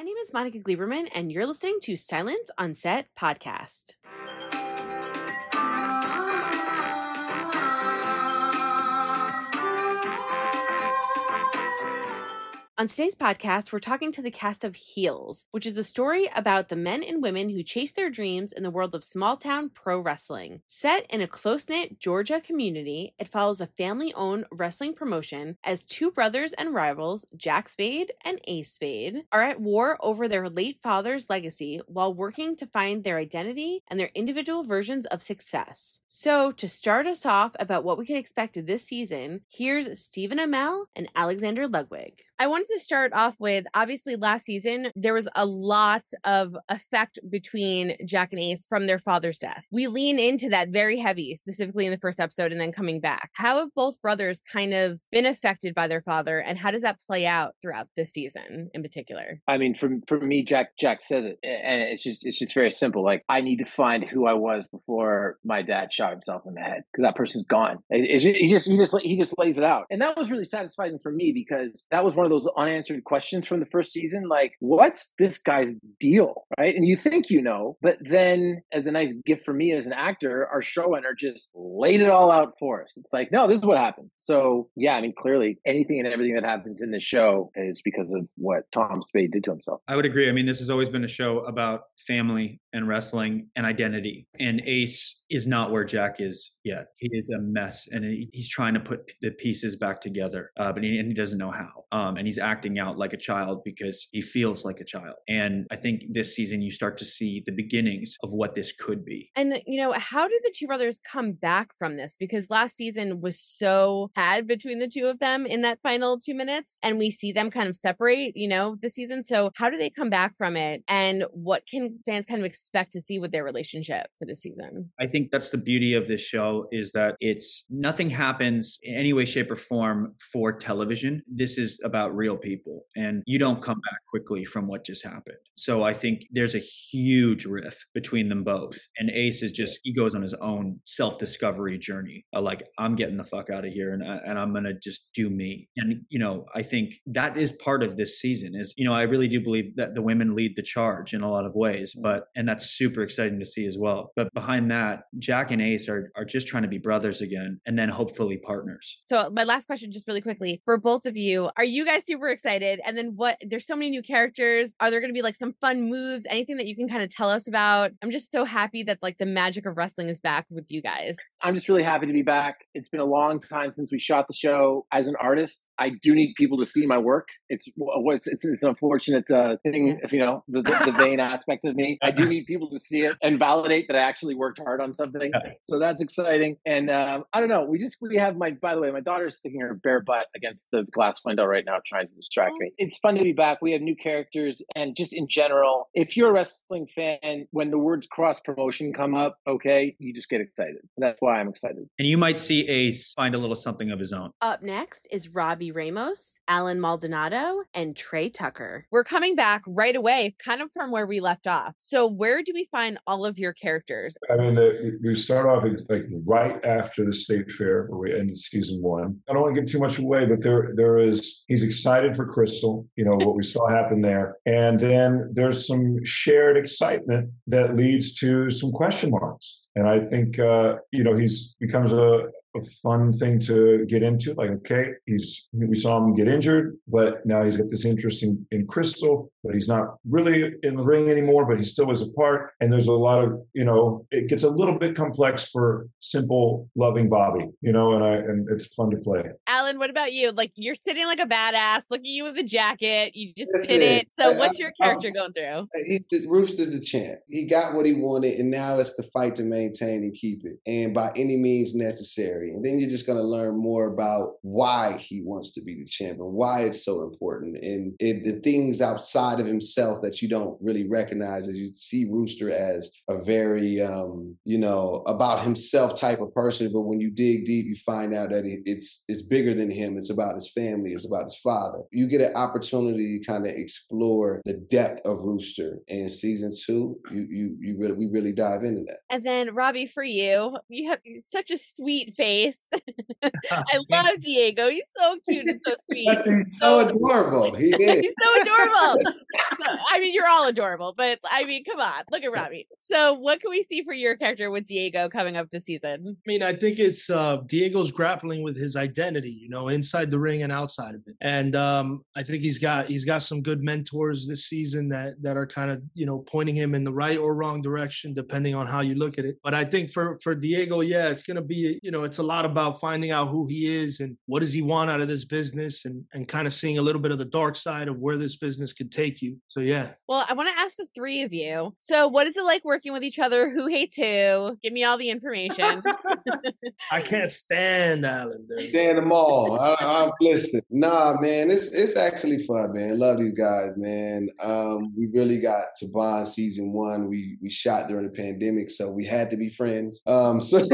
My name is Monica Gleberman, and you're listening to Silence on Set podcast. On today's podcast, we're talking to the cast of Heels, which is a story about the men and women who chase their dreams in the world of small town pro wrestling. Set in a close knit Georgia community, it follows a family owned wrestling promotion as two brothers and rivals, Jack Spade and Ace Spade, are at war over their late father's legacy while working to find their identity and their individual versions of success. So, to start us off about what we can expect this season, here's Stephen Amell and Alexander Ludwig. I wanted to start off with obviously last season, there was a lot of effect between Jack and Ace from their father's death. We lean into that very heavy, specifically in the first episode and then coming back. How have both brothers kind of been affected by their father and how does that play out throughout this season in particular? I mean, for, for me, Jack Jack says it, and it's just it's just very simple. Like I need to find who I was before my dad shot himself in the head because that person's gone. It, he just he just he just lays it out, and that was really satisfying for me because that was one of those unanswered questions from the first season. Like, what's this guy's deal? Right. And you think you know, but then as a nice gift for me as an actor, our showrunner just laid it all out for us. It's like, no, this is what happened. So, yeah, I mean, clearly anything and everything that happens in the show is because of what Tom Spade did to himself. I would agree. I mean, this has always been a show about family and wrestling and identity. And Ace is not where Jack is yet. He is a mess and he's trying to put the pieces back together, uh, but he, and he doesn't know how. Um, and he's acting out like a child because he feels like a child. And I think this season you start to see the beginnings of what this could be. And, you know, how did the two brothers come back from this? Because last season was so had between the two of them in that final two minutes. And we see them kind of separate, you know, this season. So how do they come back from it? And what can fans kind of expect to see with their relationship for this season? I think that's the beauty of this show is that it's nothing happens in any way, shape, or form for television. This is about real people. And you don't come back quickly from what just happened. So I think there's a huge rift between them both. And Ace is just, he goes on his own self discovery journey. Like, I'm getting the fuck out of here and, and I'm going to just do me. And, you know, I think that is part of this season is, you know, I really do believe that the women lead the charge in a lot of ways, but, and that's super exciting to see as well. But behind that, Jack and Ace are, are just trying to be brothers again and then hopefully partners. So, my last question, just really quickly for both of you, are you guys super excited? And then what, there's so many new characters. Are there going to be like some fun moves? Anything that you can kind of tell us about? I'm just so happy that like the magic of wrestling is back with you guys. I'm just really happy to be back. It's been a long time since we shot the show. As an artist, I do need people to see my work. It's what's it's, it's, an unfortunate uh, thing, if you know the, the, the vain aspect of me. I do need people to see it and validate that I actually worked hard on something. So that's exciting. And um, I don't know. We just we have my. By the way, my daughter's sticking her bare butt against the glass window right now, trying to distract me. It's fun to be back. We have new characters, and just in general, if you're a wrestling fan, when the words cross promotion come up, okay, you just get excited. That's why I'm excited. And you might see Ace find a little something of his own. Up next is Robby Ramos, Allen Maldonado, and Trey Tucker. We're coming back right away, kind of from where we left off. So, where do we find all of your characters? I mean, we start off like right after the state fair where we ended season one. I don't want to give too much away, but there there is he's excited for Crystal. You know what we saw happen there, and then there's some shared excitement that leads to some question marks. And I think uh, you know he's becomes a, a fun thing to get into. Like, okay, he's we saw him get injured, but now he's got this interest in, in Crystal, but he's not really in the ring anymore, but he still is a part. And there's a lot of, you know, it gets a little bit complex for simple, loving Bobby, you know, and I and it's fun to play. Allen, what about you? Like you're sitting like a badass, look at you with a jacket, you just That's did it. it. So I, what's your character I, going through? He, Rooster's the champ. He got what he wanted, and now it's the fight to maintain and keep it, and by any means necessary. And then you're just going to learn more about why he wants to be the champion, why it's so important, and it, the things outside of himself that you don't really recognize as you see Rooster as a very, um, you know, about himself type of person. But when you dig deep, you find out that it, it's it's bigger than him. It's about his family. It's about his father. You get an opportunity to kind of explore the depth of Rooster. in season two, you you you really we really dive into that. And then Robby, for you, you have such a sweet face face. I love Diego. He's so cute and so sweet. He's so adorable. He is. He's so adorable. so I mean, you're all adorable, but I mean, come on, look at Robby. So, what can we see for your character with Diego coming up this season? I mean, I think it's uh, Diego's grappling with his identity, you know, inside the ring and outside of it. And um, I think he's got he's got some good mentors this season that that are kind of you know pointing him in the right or wrong direction, depending on how you look at it. But I think for for Diego, yeah, it's gonna be you know it's a lot about finding out who he is and what does he want out of this business and and kind of seeing a little bit of the dark side of where this business could take you. So yeah. Well, I want to ask the three of you. So, what is it like working with each other? Who hates who? Give me all the information. I can't stand Allen. Dude. Stand them all. I, I, listen, nah, man, it's it's actually fun, man. Love these guys, man. Um, we really got to bond season one. We we shot during the pandemic, so we had to be friends. Um, so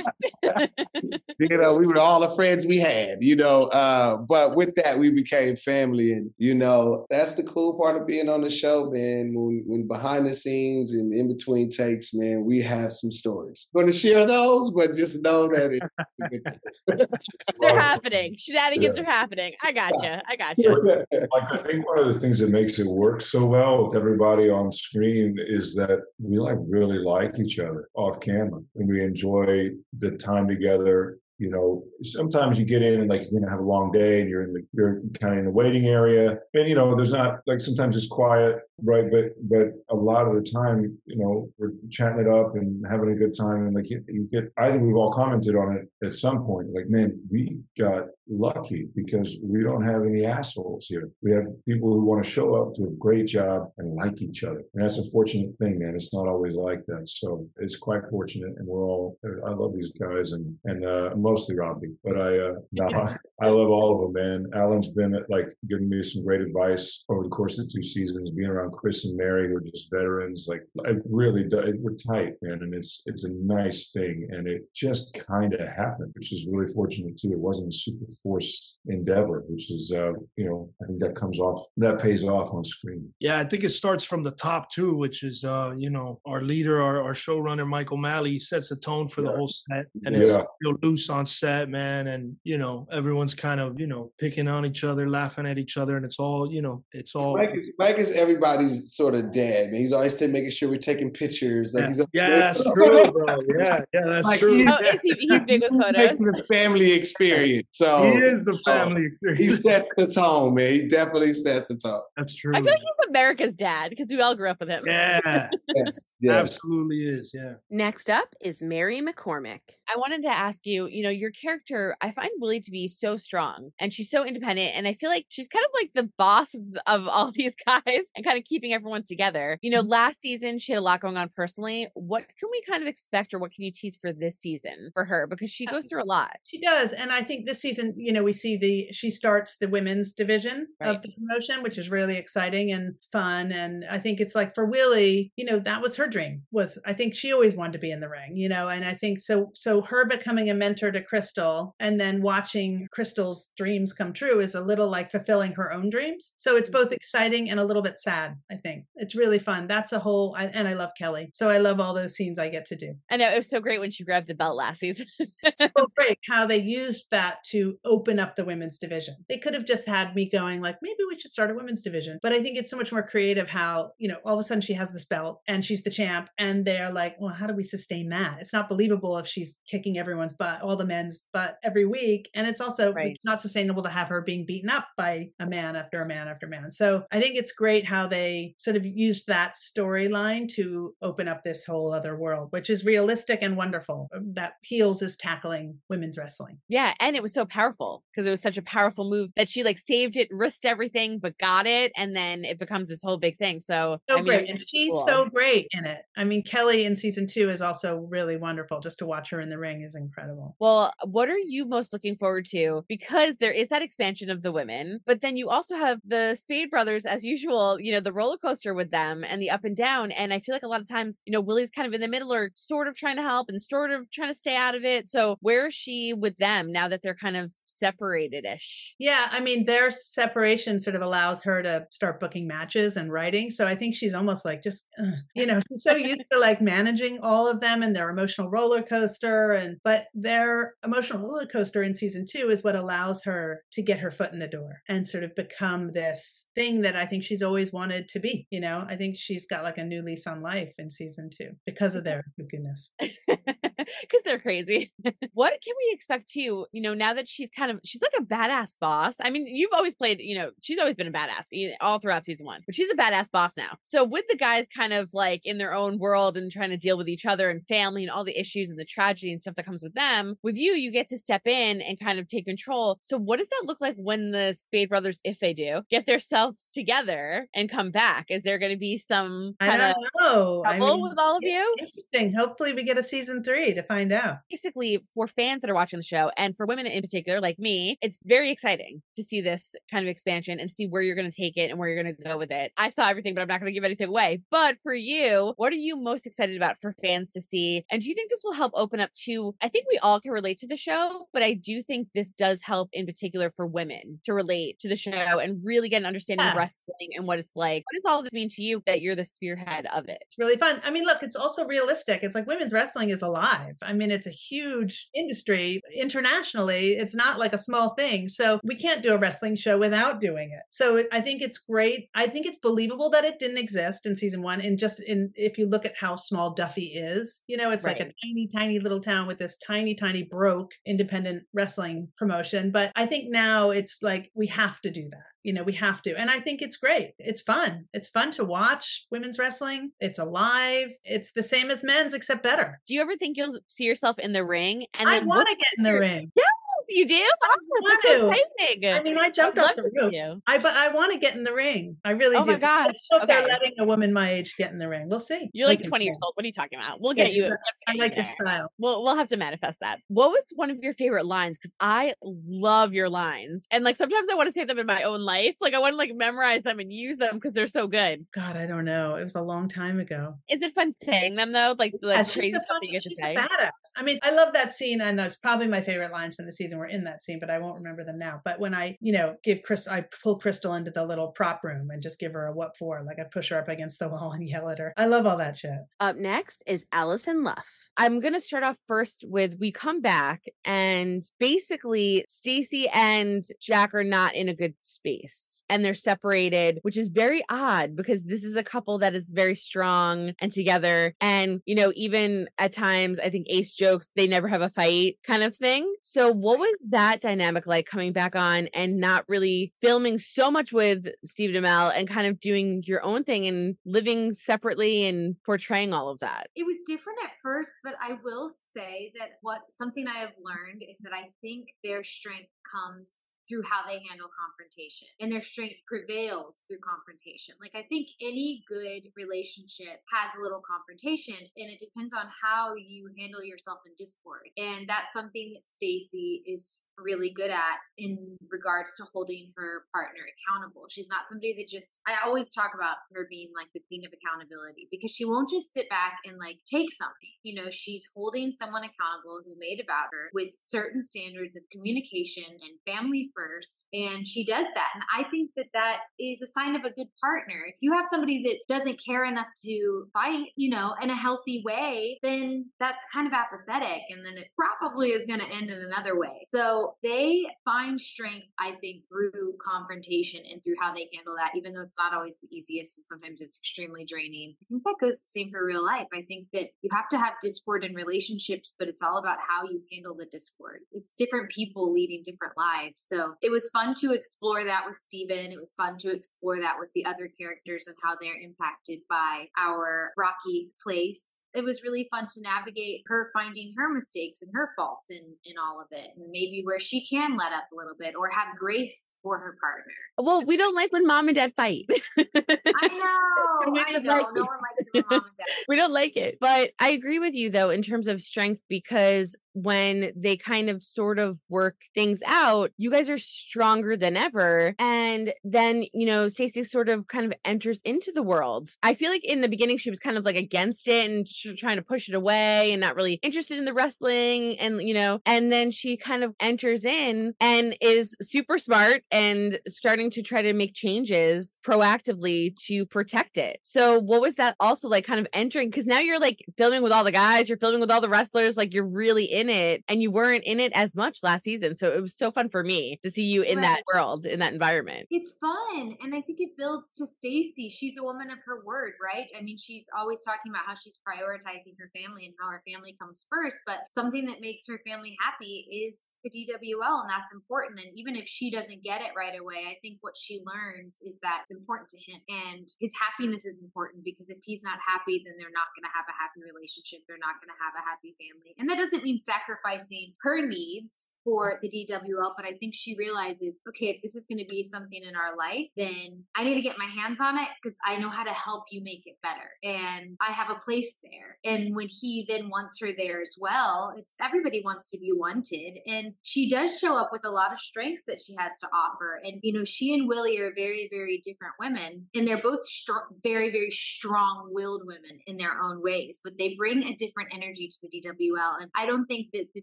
it's forced. you know, we were all the friends we had. You know, uh, but with that, we became family, and you know, that's the cool part of being on the show, man. When when behind the scenes and in between takes, man, we have some stories. Going to share those, but just know that it, they're happening. Shenanigans yeah. are happening. I got gotcha. you. I got gotcha. you. Like I think one of the things that makes it work so well with everybody on screen is that we like really like each other off camera and we enjoy the time together you know, sometimes you get in and like you're gonna have a long day and you're in the you're kind of in the waiting area, and you know, there's not like sometimes it's quiet, right? But but a lot of the time, you know, we're chatting it up and having a good time, and like you, you get. I think we've all commented on it at some point. Like, man, we got lucky because we don't have any assholes here. We have people who want to show up, do a great job, and like each other, and that's a fortunate thing, man. It's not always like that, so it's quite fortunate, and we're all. I love these guys, and and uh, mostly Robby, but I uh, no, I love all of them, man. Allen's been like giving me some great advice over the course of two seasons, being around Chris and Mary, who are just veterans. Like it really, does, we're tight, man, and it's it's a nice thing, and it just kind of happened, which is really fortunate too. It wasn't a super forced endeavor, which is uh, you know I think that comes off that pays off on screen. Yeah, I think it starts from the top too, which is uh, you know our leader, our, our showrunner Michael Malley sets the tone for yeah. the whole set, and yeah. it's real loose on set, man. And you know, everyone's kind of you know picking on each other, laughing at each other, and it's all you know, it's all. Mike is, Mike is everybody's sort of dad, man. He's always saying, making sure we're taking pictures. Like yeah. he's yeah, that's true, bro. Yeah, yeah, that's like, true. Oh, is he, he's big with photos. the family experience. So he is a family experience. He sets the tone, man. He definitely sets the tone. That's true. I feel like he's America's dad because we all grew up with him. Yeah, yes, yes. absolutely is. Yeah. Next up is Mary McCormack. I wanted to ask you, you know, your character, I find Willie to be so strong and she's so independent. And I feel like she's kind of like the boss of, of all these guys and kind of keeping everyone together. You know, mm-hmm. last season she had a lot going on personally. What can we kind of expect or what can you tease for this season for her? Because she goes through a lot. She does. And I think this season, you know, we see the, she starts the women's division right. of the promotion, which is really exciting and fun. And I think it's like for Willie, you know, that was her dream was, I think she always wanted to be in the ring, you know, and I think so, so her becoming a mentor to Crystal and then watching Crystal's dreams come true is a little like fulfilling her own dreams. So it's both exciting and a little bit sad, I think. It's really fun. That's a whole, and I love Kelli. So I love all those scenes I get to do. I know it was so great when she grabbed the belt last season. so great how they used that to open up the women's division. They could have just had me going like, maybe we should start a women's division. But I think it's so much more creative how, you know, all of a sudden she has this belt and she's the champ and they're like, well, how do we sustain that? It's not believable if she's kicking everyone's butt, all the men's butt every week. And it's also right. it's not sustainable to have her being beaten up by a man after a man after man. So I think it's great how they sort of used that storyline to open up this whole other world, which is realistic and wonderful. Um, that Heels is tackling women's wrestling. Yeah. And it was so powerful because it was such a powerful move that she like saved it, risked everything, but got it. And then it becomes this whole big thing. So, so I mean, great. And she's cool. so great in it. I mean, Kelli in season two is also really wonderful. Just to watch her in the ring is incredible. Well, what are you most looking forward to? Because there is that expansion of the women, but then you also have the Spade brothers, as usual, you know, the roller coaster with them and the up and down. And I feel like a lot of times, you know, Willie's kind of in the middle or sort of trying to help and sort of trying to stay out of it. So where is she with them now that they're kind of separated ish? Yeah. I mean, their separation sort of allows her to start booking matches and writing. So I think she's almost like just, uh, you know, she's so used to like managing all of them and their emotional roller coaster. And, but they're, emotional roller coaster in season two is what allows her to get her foot in the door and sort of become this thing that I think she's always wanted to be. You know, I think she's got like a new lease on life in season two because of their kookiness. because they're crazy. what can we expect too? You know, now that she's kind of she's like a badass boss. I mean, you've always played. You know, she's always been a badass all throughout season one, but she's a badass boss now. So with the guys kind of like in their own world and trying to deal with each other and family and all the issues and the tragedy and stuff that comes with them, with you, you get to step in and kind of take control. So what does that look like when the Spade brothers, if they do, get themselves together and come back? Is there going to be some kind of trouble I mean, with all of you? Interesting. Hopefully, we get a season three to find out. Basically, for fans that are watching the show and for women in particular, like me, it's very exciting to see this kind of expansion and see where you're going to take it and where you're going to go with it. I saw everything, but I'm not going to give anything away. But for you, what are you most excited about for fans to see? And do you think this will help open up to? I think we all can relate to the show, but I do think this does help in particular for women to relate to the show and really get an understanding yeah. of wrestling and what it's like. What does all this mean to you that you're the spearhead of it? It's really fun. I mean, look, it's also realistic. It's like women's wrestling is alive. I mean, it's a huge industry internationally. It's not like a small thing. So we can't do a wrestling show without doing it. So I think it's great. I think it's believable that it didn't exist in season one. And just in, if you look at how small Duffy is, you know, it's right. like a tiny, tiny little town with this tiny, tiny broke independent wrestling promotion. But I think now it's like we have to do that you know we have to and i think it's great it's fun it's fun to watch women's wrestling it's alive it's the same as men's except better do you ever think you'll see yourself in the ring and i want to get in the ring yeah you do? Oh, that's so exciting. I mean, I jumped off the roof. I but I want to get in the ring. I really oh do. Oh my gosh. So okay. they're letting a woman my age get in the ring. We'll see. You're like 20 years old. What are you talking about? We'll get yeah, you. I like your style. We'll we'll have to manifest that. What was one of your favorite lines? Because I love your lines, and like sometimes I want to say them in my own life. Like I want to like memorize them and use them because they're so good. God, I don't know. It was a long time ago. Is it fun saying them though? Like like yeah, crazy stuff you get to say. Badass. I mean, I love that scene, and it's probably my favorite lines from the season. We're in that scene, but I won't remember them now. But when I, you know, give Chris, I pull Crystal into the little prop room and just give her a what for. Like I push her up against the wall and yell at her. I love all that shit. Up next is Alison Luff. I'm going to start off first with we come back and basically Stacy and Jack are not in a good space and they're separated, which is very odd because this is a couple that is very strong and together. And, you know, even at times, I think Ace jokes they never have a fight kind of thing. So, what was that dynamic like coming back on and not really filming so much with Steve Amell and kind of doing your own thing and living separately and portraying all of that? It was different at first, but I will say that what something I have learned is that I think their strength comes through how they handle confrontation and their strength prevails through confrontation. Like I think any good relationship has a little confrontation and it depends on how you handle yourself in discord. And that's something that Stacy is really good at in regards to holding her partner accountable. She's not somebody that just I always talk about her being like the queen of accountability because she won't just sit back and like take something. You know, she's holding someone accountable who made about her with certain standards of communication and family first. And she does that. And I think that that is a sign of a good partner. If you have somebody that doesn't care enough to fight, you know, in a healthy way, then that's kind of apathetic. And then it probably is going to end in another way. So they find strength, I think, through confrontation and through how they handle that, even though it's not always the easiest and sometimes it's extremely draining. I think that goes the same for real life. I think that you have to have discord in relationships, but it's all about how you handle the discord. It's different people leading different lives. So it was fun to explore that with Stephen. It was fun to explore that with the other characters and how they're impacted by our rocky place. It was really fun to navigate her finding her mistakes and her faults in, in all of it. And maybe where she can let up a little bit or have grace for her partner. Well, we don't like when mom and dad fight. I know. I know. No one likes when mom and dad. we don't like it. But I agree with you though in terms of strength because when they kind of sort of work things out, you guys are stronger than ever. And then, you know, Stacey sort of kind of enters into the world. I feel like in the beginning, she was kind of like against it and trying to push it away and not really interested in the wrestling. And, you know, and then she kind of enters in and is super smart and starting to try to make changes proactively to protect it. So, what was that also? Also like kind of entering because now you're like filming with all the guys, you're filming with all the wrestlers, like you're really in it, and you weren't in it as much last season. So it was so fun for me to see you in Right. that world, in that environment. It's fun, and I think it builds to Stacy. She's a woman of her word, right? I mean, she's always talking about how she's prioritizing her family and how her family comes first. But something that makes her family happy is the DWL, and that's important. And even if she doesn't get it right away, I think what she learns is that it's important to him, and his happiness is important because if he's not happy, then they're not going to have a happy relationship. They're not going to have a happy family, and that doesn't mean sacrificing her needs for the DWL. But I think she realizes, okay, if this is going to be something in our life, then I need to get my hands on it because I know how to help you make it better. And I have a place there. And when he then wants her there as well, it's everybody wants to be wanted. And she does show up with a lot of strengths that she has to offer. And, you know, she and Willie are very, very different women. And they're both str- very, very strong willed women in their own ways, but they bring a different energy to the DWL. And I don't think that the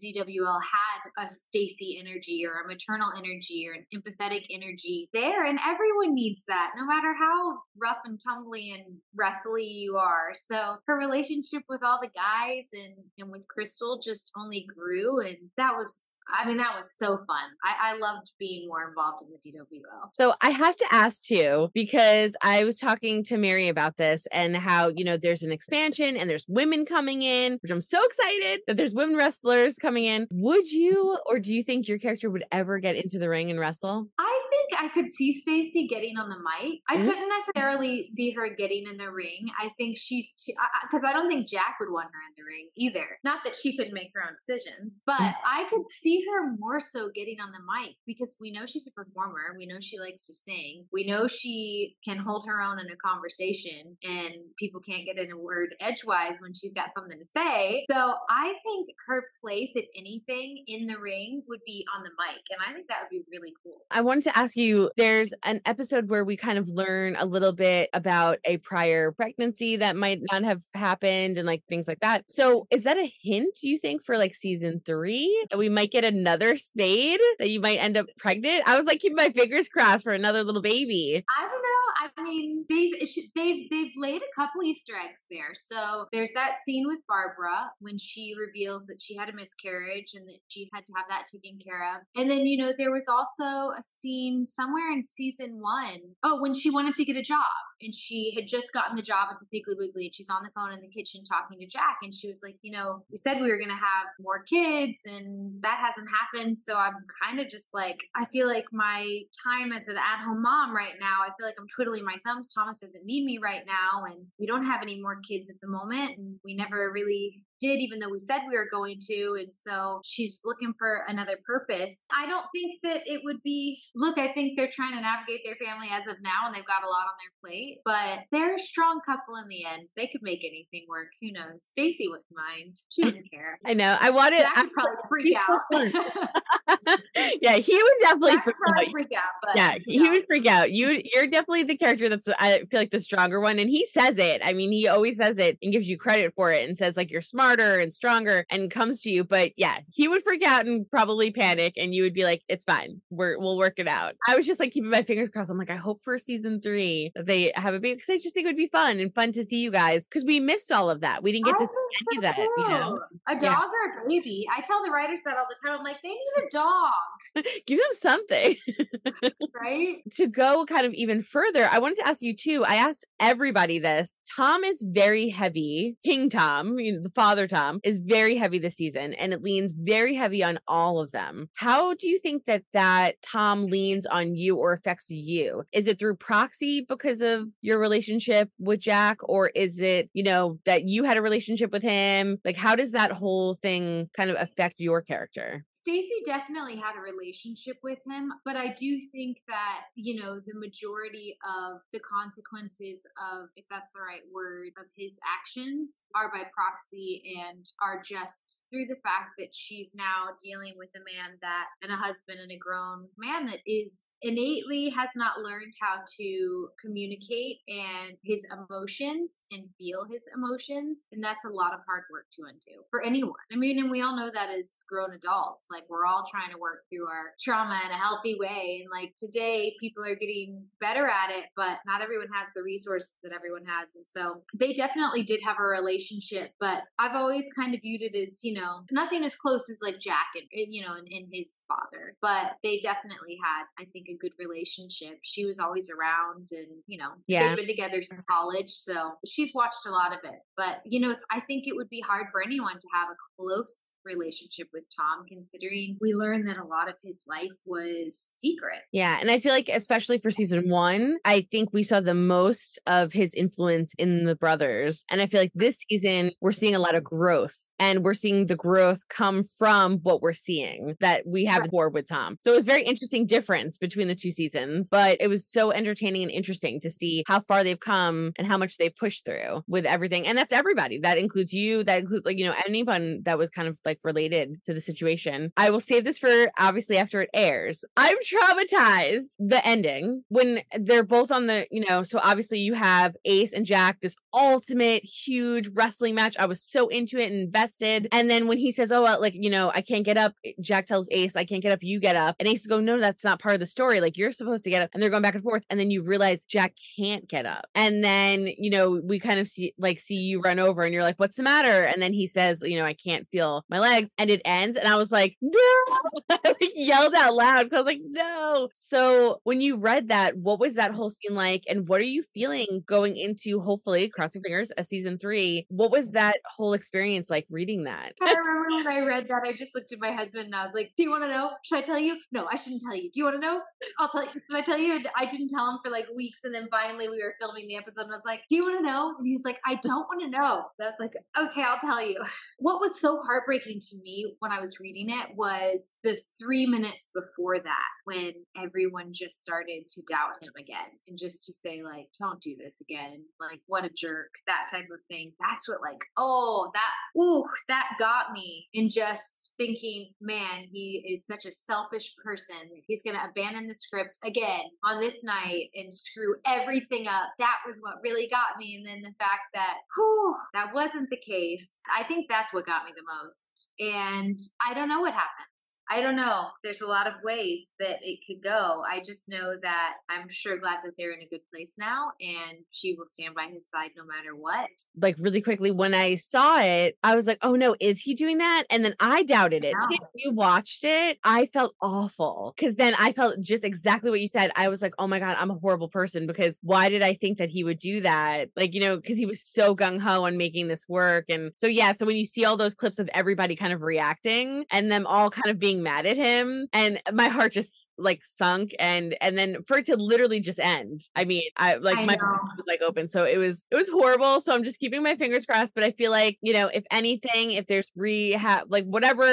DWL had a Stacy energy or a maternal energy or an empathetic energy there. And everyone needs that, no matter how rough and tumbly and wrestly you are. So her relationship with all the guys and, and with Crystal just only grew. And that was, I mean, that was so fun. I, I loved being more involved in the DWL. So I have to ask too, because I was talking to Mary about this and how, you know, there's an expansion and there's women coming in, which I'm so excited that there's women wrestlers coming in. Would you, or do you think your character would ever get into the ring and wrestle? I think I could see Stacy getting on the mic. I Mhm. couldn't necessarily see her getting in the ring. I think she's because I, don't think Jack would want her in the ring either. Not that she couldn't make her own decisions, but I could see her more so getting on the mic because we know she's a performer. We know she likes to sing. We know she can hold her own in a conversation and people can't get in a word edgewise when she's got something to say. So I think her place, if anything, in the ring would be on the mic. And I think that would be really cool. I wanted to ask you there's an episode where we kind of learn a little bit about a prior pregnancy that might not have happened and like things like that. So, is that a hint, you think, for like season three? That we might get another spade that you might end up pregnant? I was like keeping my fingers crossed for another little baby. I don't know. I mean, they've they've they've laid a couple Easter eggs there. So there's that scene with Barbara when she reveals that she had a miscarriage and that she had to have that taken care of. And then you know there was also a scene somewhere in season one. Oh, when she wanted to get a job and she had just gotten the job at the Piggly Wiggly and she's on the phone in the kitchen talking to Jack and she was like, you know, we said we were gonna have more kids and that hasn't happened. So I'm kind of just like, I feel like my time as an at-home mom right now, I feel like I'm twiddling my thumbs. Thomas doesn't need me right now, and we don't have any more kids at the moment, and we never really did, even though we said we were going to. And so she's looking for another purpose. I don't think that it would be, look, I think they're trying to navigate their family as of now and they've got a lot on their plate, but they're a strong couple in the end. They could make anything work. Who knows? Stacy wouldn't mind. She doesn't care. I know. I wanted. Would probably freak out. yeah, he would definitely freak out. freak out, but Yeah, he know. would freak out. You, you're definitely the character that's I feel like the stronger one, and he says it. I mean, he always says it and gives you credit for it, and says like you're smarter and stronger, and comes to you. But yeah, he would freak out and probably panic, and you would be like, "It's fine. We're we'll work it out." I was just like keeping my fingers crossed. I'm like, I hope for season three they have a baby because I just think it would be fun and fun to see you guys because we missed all of that. We didn't get I to oh, think see any of that. You know. A dog or a baby. I tell the writers that all the time. I'm like, they need a dog, give them something. right? to go kind of even further, I wanted to ask you too. I asked everybody this. Tom is very heavy. King Tom, you know, the father Tom, is very heavy this season, and it leans very heavy on all of them. How do you think that that Tom leans on you or affects you? Is it through proxy because of your relationship with Jack, or is it you know that you had a relationship with him? Like, how does that whole thing kind of affect your character? Stacy definitely had a relationship with him, but I do think that, you know, the majority of the consequences of, if that's the right word, of his actions are by proxy and are just through the fact that she's now dealing with a man that, and a husband and a grown man that is innately has not learned how to communicate and his emotions and feel his emotions. And that's a lot of hard work to undo for anyone. I mean, and we all know that as grown adults. Like we're all trying to work through our trauma in a healthy way. And like today, people are getting better at it, but not everyone has the resources that everyone has. And so they definitely did have a relationship, but I've always kind of viewed it as, you know, nothing as close as like Jack and, you know, and, and his father, but they definitely had, I think, a good relationship. She was always around and, you know, Yeah. they've been together since college. So she's watched a lot of it. But, you know, it's, I think it would be hard for anyone to have a close relationship with Tom, considering we learned that a lot of his life was secret. Yeah, and I feel like especially for season 1, I think we saw the most of his influence in the brothers. And I feel like this season we're seeing a lot of growth and we're seeing the growth come from what we're seeing that we have before with Tom. So it was very interesting difference between the two seasons, but it was so entertaining and interesting to see how far they've come and how much they pushed through with everything. And that's everybody. That includes you, that includes like, you know, anyone that was kind of like related to the situation. Mm-hmm. I will save this for obviously after it airs. I'm traumatized the ending when they're both on the, you know, so obviously you have Ace and Jack, this ultimate huge wrestling match. I was so into it and invested. And then when he says, Oh, well, like, you know, I can't get up, eh, Jack tells Ace, I can't get up, you get up. And Ace going, No, that's not part of the story. Like, you're supposed to get up. And they're going back and forth. And then you realize Jack can't get up. And then, you know, we kind of see like see you run over and you're like, What's the matter? And then he says, You know, I can't feel my legs. And it ends. And I was like, No, yelled out loud because I was like, No. So when you read that, what was that whole scene like? And what are you feeling going into hopefully, crossing fingers, a season three? What was that whole experience like reading that? I remember when I read that, I just looked at my husband and I was like, Do you want to know? Should I tell you? No, I shouldn't tell you. Do you want to know? I'll tell you. Should I tell you? And I didn't tell him for like weeks. And then finally we were filming the episode and I was like, Do you want to know? And he was like, I don't want to know. And I was like, Okay, I'll tell you. What was so heartbreaking to me when I was reading it was the three minutes before that when everyone just started to doubt him again and just to say, like, don't do this again. Like, what a jerk. That type of thing. That's what, like, oh, that, ooh, that got me in just thinking, man, he is such a selfish person. He's going to abandon the script again on this night and screw everything up. That was what really got me. And then the fact that, whew, that wasn't the case. I think that's what got me the most. And I don't know what happens. I don't know. There's a lot of ways that it could go. I just know that I'm sure glad that they're in a good place now and she will stand by his side no matter what. like really quickly when I saw it, I was like, oh no, is he doing that? And then I doubted it. Too. You watched it. I felt awful because then I felt just exactly what you said. I was like, oh my God, I'm a horrible person because why did I think that he would do that? Like, you know, because he was so gung ho on making this work. And so, yeah, so when you see all those clips of everybody kind of reacting and them all kind of being mad at him, and my heart just like sunk. And, and then for it to literally just end, I mean, I like I my mouth was like open. So it was, it was horrible. So I'm just keeping my fingers crossed. But I feel like, you know, if anything, if there's rehab, like whatever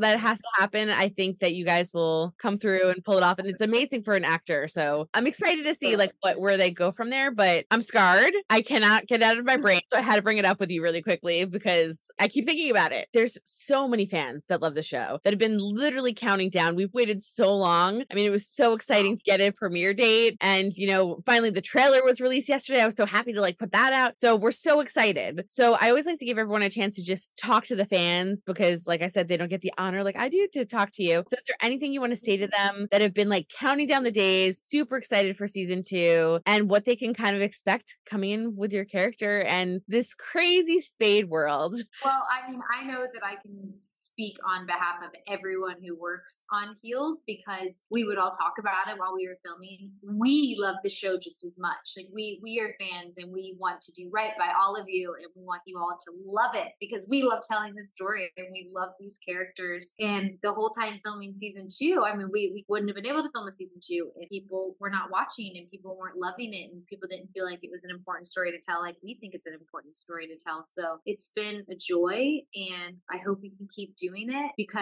that has to happen, I think that you guys will come through and pull it off. And it's amazing for an actor. So I'm excited to see like what, where they go from there. But I'm scarred. I cannot get out of my brain. So I had to bring it up with you really quickly because I keep thinking about it. There's so many fans that love the show that have been literally counting down. We've waited so long. I mean, it was so exciting to get a premiere date. And, you know, finally the trailer was released yesterday. I was so happy to like put that out. So we're so excited. So I always like to give everyone a chance to just talk to the fans because, like I said, they don't get the honor like I do to talk to you. So is there anything you want to say to mm-hmm. them that have been like counting down the days, super excited for season two, and what they can kind of expect coming in with your character and this crazy spade world? Well, I mean, I know that I can speak on behalf of everyone who works on Heels because we would all talk about it while we were filming. We love the show just as much. Like we we are fans and we want to do right by all of you and we want you all to love it because we love telling this story and we love these characters. And the whole time filming season two, I mean, we, we wouldn't have been able to film a season two if people were not watching and people weren't loving it and people didn't feel like it was an important story to tell like we think it's an important story to tell. So it's been a joy and I hope we can keep doing it because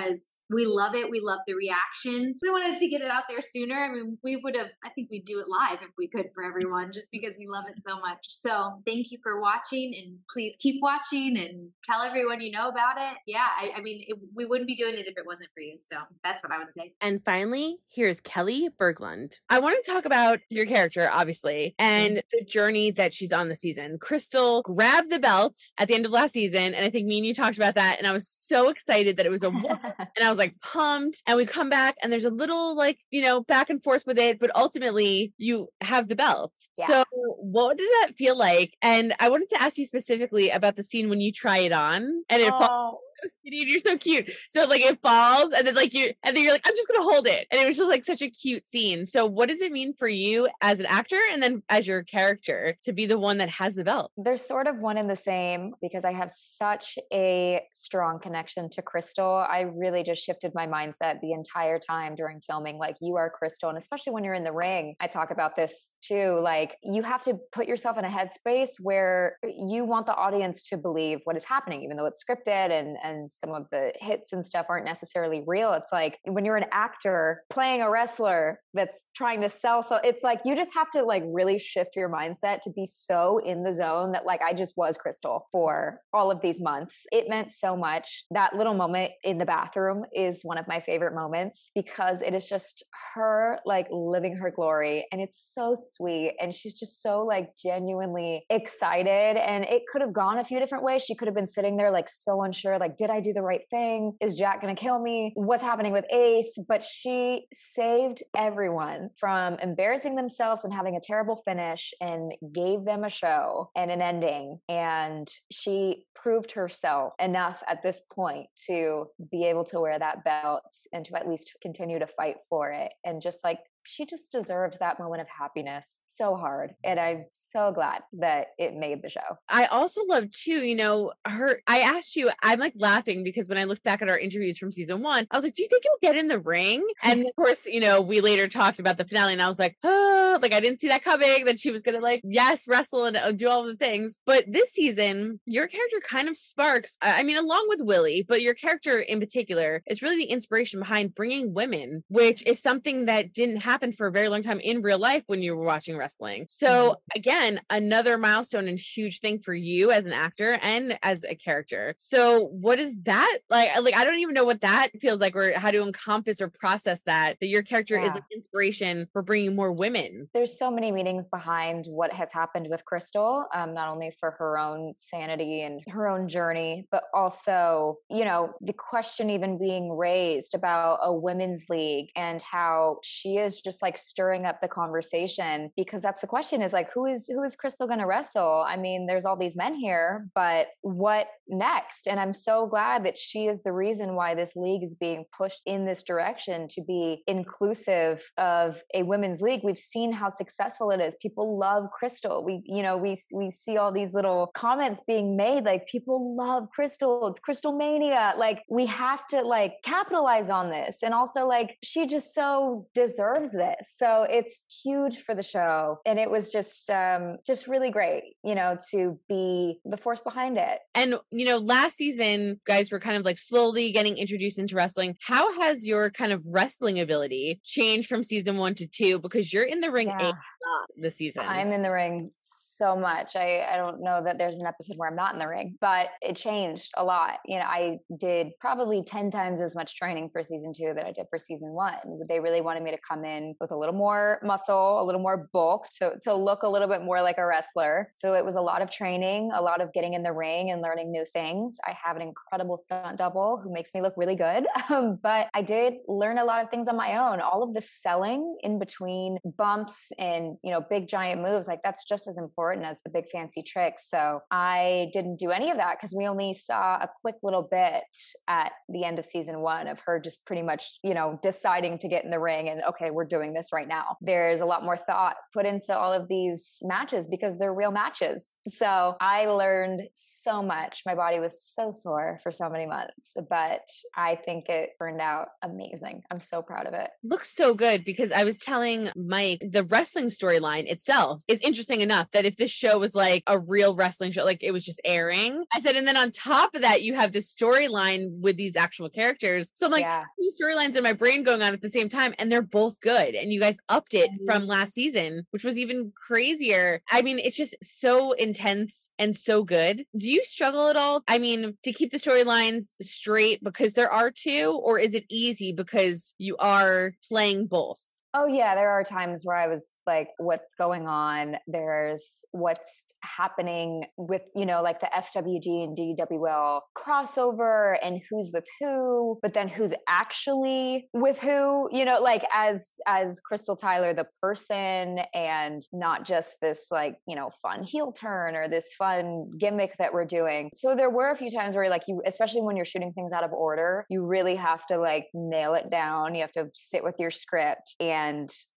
we love it. We love the reactions. We wanted to get it out there sooner. I mean, we would have, I think we'd do it live if we could for everyone just because we love it so much. So thank you for watching and please keep watching and tell everyone you know about it. Yeah, I, I mean, it, we wouldn't be doing it if it wasn't for you. So that's what I would say. And finally, here's Kelli Berglund. I want to talk about your character, obviously, and mm-hmm. the journey that she's on the season. Crystal grabbed the belt at the end of last season, and I think me and you talked about that, and I was so excited that it was a woman and I was like pumped. And we come back and there's a little like, you know, back and forth with it, but ultimately you have the belt. Yeah. So what did that feel like? And I wanted to ask you specifically about the scene when you try it on and it falls Oh, so skinny and you're so cute. So like it falls and then like you and then you're like, I'm just gonna hold it. And it was just like such a cute scene. So what does it mean for you as an actor and then as your character to be the one that has the belt? they're sort of one and the same because I have such a strong connection to Crystal. I really just shifted my mindset the entire time during filming. Like, you are Crystal. And especially when you're in the ring, I talk about this too. Like, you have to put yourself in a headspace where you want the audience to believe what is happening, even though it's scripted and, and some of the hits and stuff aren't necessarily real. It's like when you're an actor playing a wrestler that's trying to sell. So it's like you just have to like really shift your mindset to be so in the zone that like I just was Crystal for all of these months. It meant so much. That little moment in the bathroom is one of my favorite moments because it is just her like living her glory and it's so sweet and she's just so like genuinely excited and it could have gone a few different ways. She could have been sitting there like so unsure like did I do the right thing? Is Jack going to kill me? What's happening with Ace? But she saved everyone from embarrassing themselves and having a terrible finish and gave them a show and an ending. And she proved herself enough at this point to be able to wear that belt and to at least continue to fight for it. And just like she just deserved that moment of happiness so hard. And I'm so glad that it made the show. I also love too, you know, her. I asked you, I'm like laughing because when I look back at our interviews from season one, I was like, do you think you'll get in the ring? And of course, you know, we later talked about the finale and I was like, oh, like I didn't see that coming, that she was to like, yes, wrestle and uh, do all the things. But this season, your character kind of sparks, I I mean, along with Willie, but your character in particular is really the inspiration behind bringing women, which is something that didn't happen for a very long time in real life when you were watching wrestling. So again, another milestone and huge thing for you as an actor and as a character. So what is that like? Like I don't even know what that feels like or how to encompass or process that. That your character is an inspiration for bringing more women. there's so many meanings behind what has happened with Crystal, um, not only for her own sanity and her own journey, but also, you know, the question even being raised about a women's league and how she is just like stirring up the conversation because that's the question is like, who is who is Crystal going to wrestle? I mean, there's all these men here, but what next? And I'm so glad that she is the reason why this league is being pushed in this direction to be inclusive of a women's league. We've seen how successful it is. People love Crystal. We, you know, we we see all these little comments being made like people love Crystal. It's Crystal mania. Like we have to like capitalize on this. And also like she just so deserves this. So it's huge for the show. And it was just um just really great, you know, to be the force behind it. And you know, last season, guys were kind of like slowly getting introduced into wrestling. How has your kind of wrestling ability changed from season one to two? Because you're in the ring a Yeah. lot this season. I'm in the ring so much. I, I don't know that there's an episode where I'm not in the ring, but it changed a lot. You know, I did probably 10 times as much training for season two that I did for season one. They really wanted me to come in with a little more muscle, a little more bulk to, to look a little bit more like a wrestler. So it was a lot of training, a lot of getting in the ring and learning new things. I have an incredible stunt double who makes me look really good. Um, but I did learn a lot of things on my own. All of the selling in between bumps and, you know, big giant moves, like that's just as important as the big fancy tricks. So I didn't do any of that because we only saw a quick little bit at the end of season one of her just pretty much, you know, deciding to get in the ring and, okay, we're doing this right now. There's a lot more thought put into all of these matches because they're real matches. So I learned so much. My body was so sore for so many months, but I think it turned out amazing. I'm so proud of it. looks so good because I was telling Mike the wrestling storyline itself is interesting enough that if this show was like a real wrestling show, like it was just airing, I said, and then on top of that, you have this storyline with these actual characters. So I'm like, yeah. two storylines in my brain going on at the same time, and they're both good. And you guys upped it mm-hmm. from last season, which was even crazier. I mean, it's just so intense and so good. Do you struggle at all? I mean, to keep the storylines straight because there are two, or is it easy because you are playing both? Oh yeah, there are times where I was like, what's going on? There's what's happening with, you know, like the FWG and DWL crossover and who's with who, but then who's actually with who, you know, like as as Crystal Tyler the person and not just this like, you know, fun heel turn or this fun gimmick that we're doing. So there were a few times where like you especially when you're shooting things out of order, you really have to like nail it down. You have to sit with your script and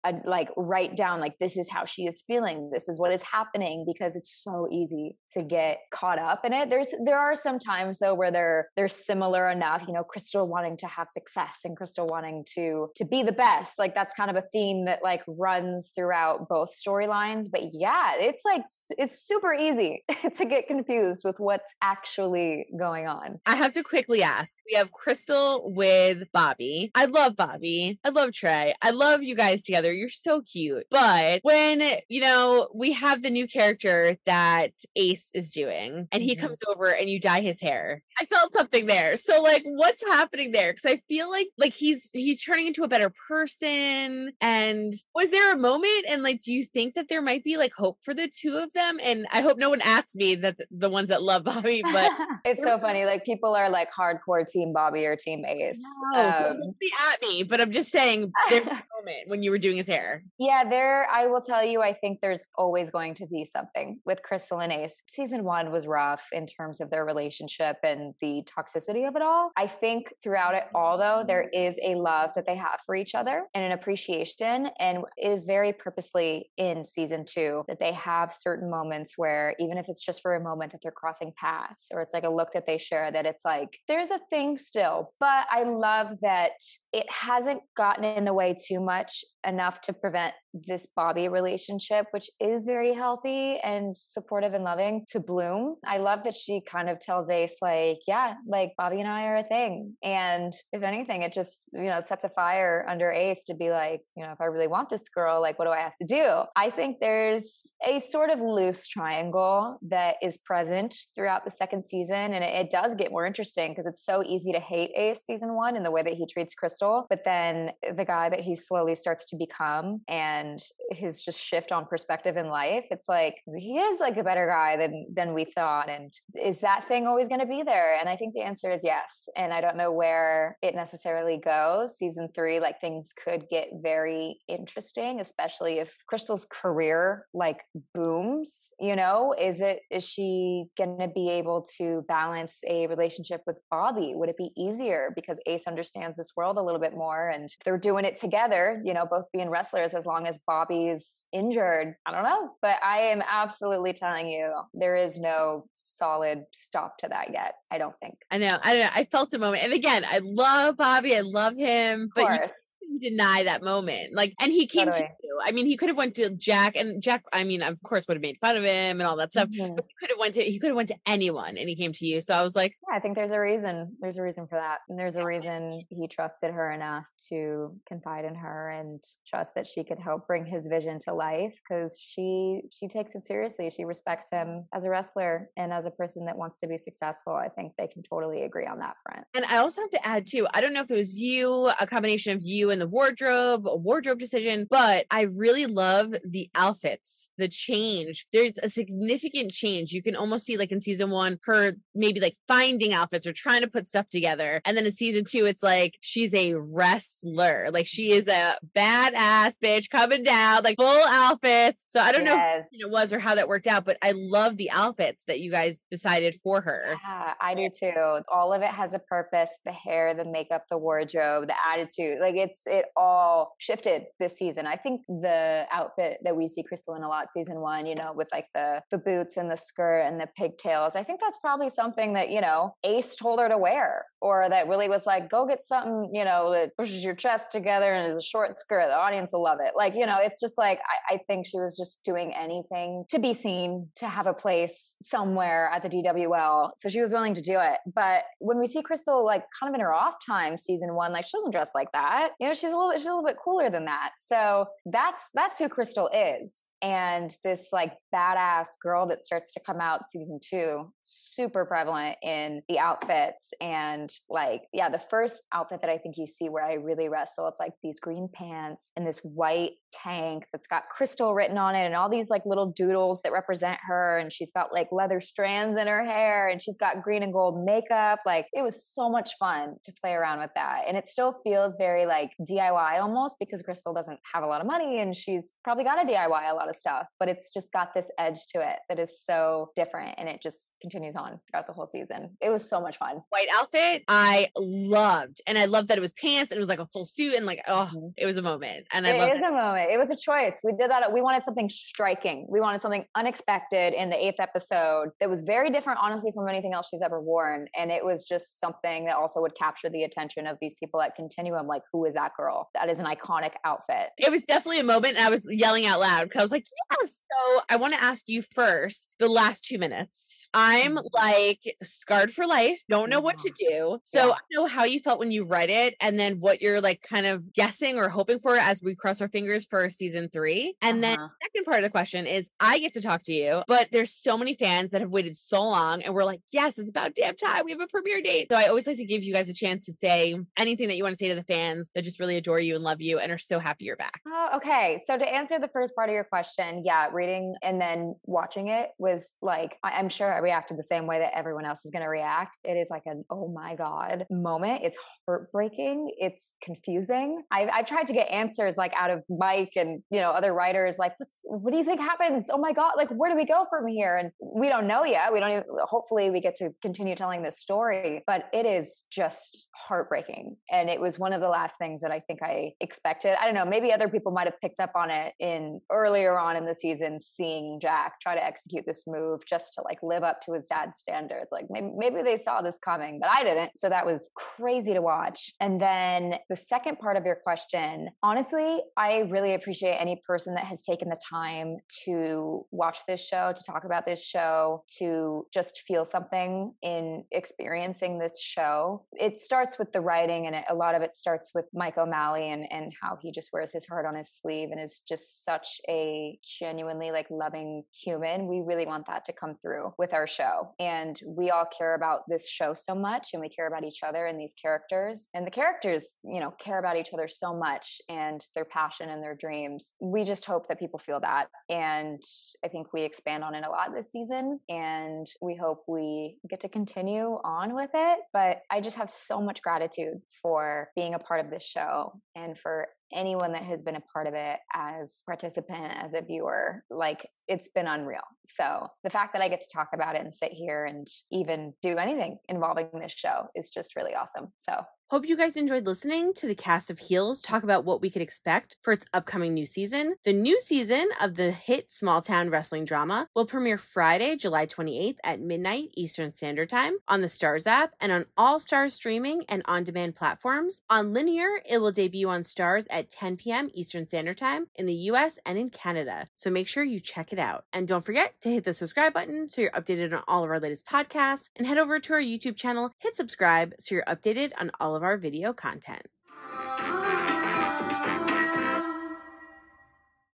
uh, like write down like this is how she is feeling. This is what is happening because it's so easy to get caught up in it. There's there are some times though where they're they're similar enough, you know, Crystal wanting to have success and Crystal wanting to to be the best. Like that's kind of a theme that like runs throughout both storylines, but yeah, it's like it's super easy to get confused with what's actually going on. I have to quickly ask. We have Crystal with Bobby. I love Bobby. I love Trey. I love you guys together. You're so cute. But when, you know, we have the new character that Ace is doing and he mm-hmm. comes over and you dye his hair. I felt something there. So like what's happening there? Cuz I feel like like he's he's turning into a better person and was there a moment and like do you think that there might be like hope for the two of them and I hope no one asks me that the, the ones that love Bobby but it's so funny like people are like hardcore team Bobby or team Ace. No, um, at me, but I'm just saying there's a moment when you were doing his hair. Yeah, there I will tell you I think there's always going to be something with Crystal and Ace. Season 1 was rough in terms of their relationship and the toxicity of it all. I think throughout it all though there is a love that they have for each other and an appreciation and it is very purposely in season 2 that they have certain moments where even if it's just for a moment that they're crossing paths or it's like a look that they share that it's like there's a thing still but I love that it hasn't gotten in the way too much much enough to prevent this Bobby relationship, which is very healthy and supportive and loving, to bloom. I love that she kind of tells Ace, like, yeah, like Bobby and I are a thing. And if anything, it just, you know, sets a fire under Ace to be like, you know, if I really want this girl, like, what do I have to do? I think there's a sort of loose triangle that is present throughout the second season. And it, it does get more interesting because it's so easy to hate Ace season one in the way that he treats Crystal. But then the guy that he slowly starts to become and his just shift on perspective in life it's like he is like a better guy than than we thought and is that thing always going to be there? And i think the answer is yes and i don't know where it necessarily goes. Season 3 like things could get very interesting especially if crystal's career like booms you know? Is it is she going to be able to balance a relationship with bobby? Would it be easier because ace understands this world a little bit more and they're doing it together you know both being wrestlers as long as Bobby's injured. I don't know, but I am absolutely telling you there is no solid stop to that yet. I don't think. I know. I don't know. I felt a moment. And again, I love Bobby. I love him. But you, deny that moment. Like, and he came totally. to you. I mean, he could have went to Jack, and Jack. I mean, of course, would have made fun of him and all that stuff. Mm-hmm. But he could have went to. He could have went to anyone, and he came to you. So I was like, yeah, I think there's a reason. There's a reason for that, and there's a reason he trusted her enough to confide in her and trust that she could help bring his vision to life because she she takes it seriously. She respects him as a wrestler and as a person that wants to be successful. I think they can totally agree on that front. And I also have to add too. I don't know if it was you, a combination of you and the wardrobe, a wardrobe decision, but I really love the outfits, the change. There's a significant change. You can almost see, like in season one, her maybe like finding outfits or trying to put stuff together. And then in season two, it's like she's a wrestler. Like she is a badass bitch coming down, like full outfits. So I don't yes. know it was or how that worked out, but I love the outfits that you guys decided for her. Yeah, I do too. All of it has a purpose the hair, the makeup, the wardrobe, the attitude. Like it's, it all shifted this season. I think the outfit that we see Crystal in a lot season one, you know, with like the the boots and the skirt and the pigtails, I think that's probably something that, you know, Ace told her to wear or that really was like, go get something, you know, that pushes your chest together and is a short skirt. The audience will love it. Like, you know, it's just like I, I think she was just doing anything to be seen, to have a place somewhere at the DWL. So she was willing to do it. But when we see Crystal like kind of in her off time season one, like she doesn't dress like that. You know, she's a little she's a little bit cooler than that. So that's that's who Crystal is. And this like badass girl that starts to come out season two, super prevalent in the outfits. And like, yeah, the first outfit that I think you see where I really wrestle, it's like these green pants and this white tank that's got crystal written on it and all these like little doodles that represent her. And she's got like leather strands in her hair and she's got green and gold makeup. Like, it was so much fun to play around with that. And it still feels very like DIY almost because Crystal doesn't have a lot of money and she's probably got a DIY a lot of stuff, but it's just got this edge to it that is so different and it just continues on throughout the whole season. It was so much fun. White outfit, I loved. And I loved that it was pants and it was like a full suit and like, oh, Mhm. it was a moment. And I It loved is a moment. It was a choice. We did that. We wanted something striking. We wanted something unexpected in the eighth episode that was very different, honestly, from anything else she's ever worn. And it was just something that also would capture the attention of these people at Continuum. Like, who is that girl? That is an iconic outfit. it was definitely a moment and I was yelling out loud because I was like, yes. So I want to ask you first the last two minutes. I'm Mhm. like scarred for life, don't know what to do. So Yeah. I know how you felt when you read it and then what you're like kind of guessing or hoping for as we cross our fingers for season three. And then Uh-huh. second part of the question is I get to talk to you, but there's so many fans that have waited so long and we're like, yes, it's about damn time. We have a premiere date. So I always like to give you guys a chance to say anything that you want to say to the fans that just really adore you and love you and are so happy you're back. Oh, okay. So to answer the first part of your question, yeah, reading and then watching it was like I- I'm sure I reacted the same way that everyone else is going to react. It is like an oh my god moment. It's heartbreaking. It's confusing. I've, I've tried to get answers like out of Mike and you know other writers. Like, what do you think happens? Oh my god! Like, where do we go from here? And we don't know yet. We don't even. Hopefully, we get to continue telling this story. But it is just heartbreaking, and it was one of the last things that I think I expected. I don't know. Maybe other people might have picked up on it in earlier on in the season, seeing Jack try to execute this move just to like live up to his dad's standards. Like maybe maybe they saw this coming, but I didn't. So that was crazy to watch. And then the second part of your question, honestly, I really appreciate any person that has taken the time to watch this show, to talk about this show, to just feel something in experiencing this show. It starts with the writing, and a lot of it starts with Mike O'Malley and and how he just wears his heart on his sleeve and is just such a genuinely like loving human. We really want that to come through with our show, and we all care about this show so much, and we care about each other and these characters, and the characters, you know, care about each other so much and their passion and their dreams. We just hope that people feel that, and I think we expand on it a lot this season, and we hope we get to continue on with it. But I just have so much gratitude for being a part of this show and for anyone that has been a part of it as participant as a viewer like it's been unreal. So the fact that i get to talk about it and sit here and even do anything involving this show is just really awesome. So Hope you guys enjoyed listening to the cast of Heels talk about what we could expect for its upcoming new season. The new season of the hit small town wrestling drama will premiere Friday, July 28th at midnight Eastern Standard Time on the Starz app and on all Starz streaming and on demand platforms. On linear, it will debut on Starz at 10 p.m. Eastern Standard Time in the US and in Canada. So make sure you check it out. And don't forget to hit the subscribe button so you're updated on all of our latest podcasts and head over to our YouTube channel, hit subscribe so you're updated on all of our video content.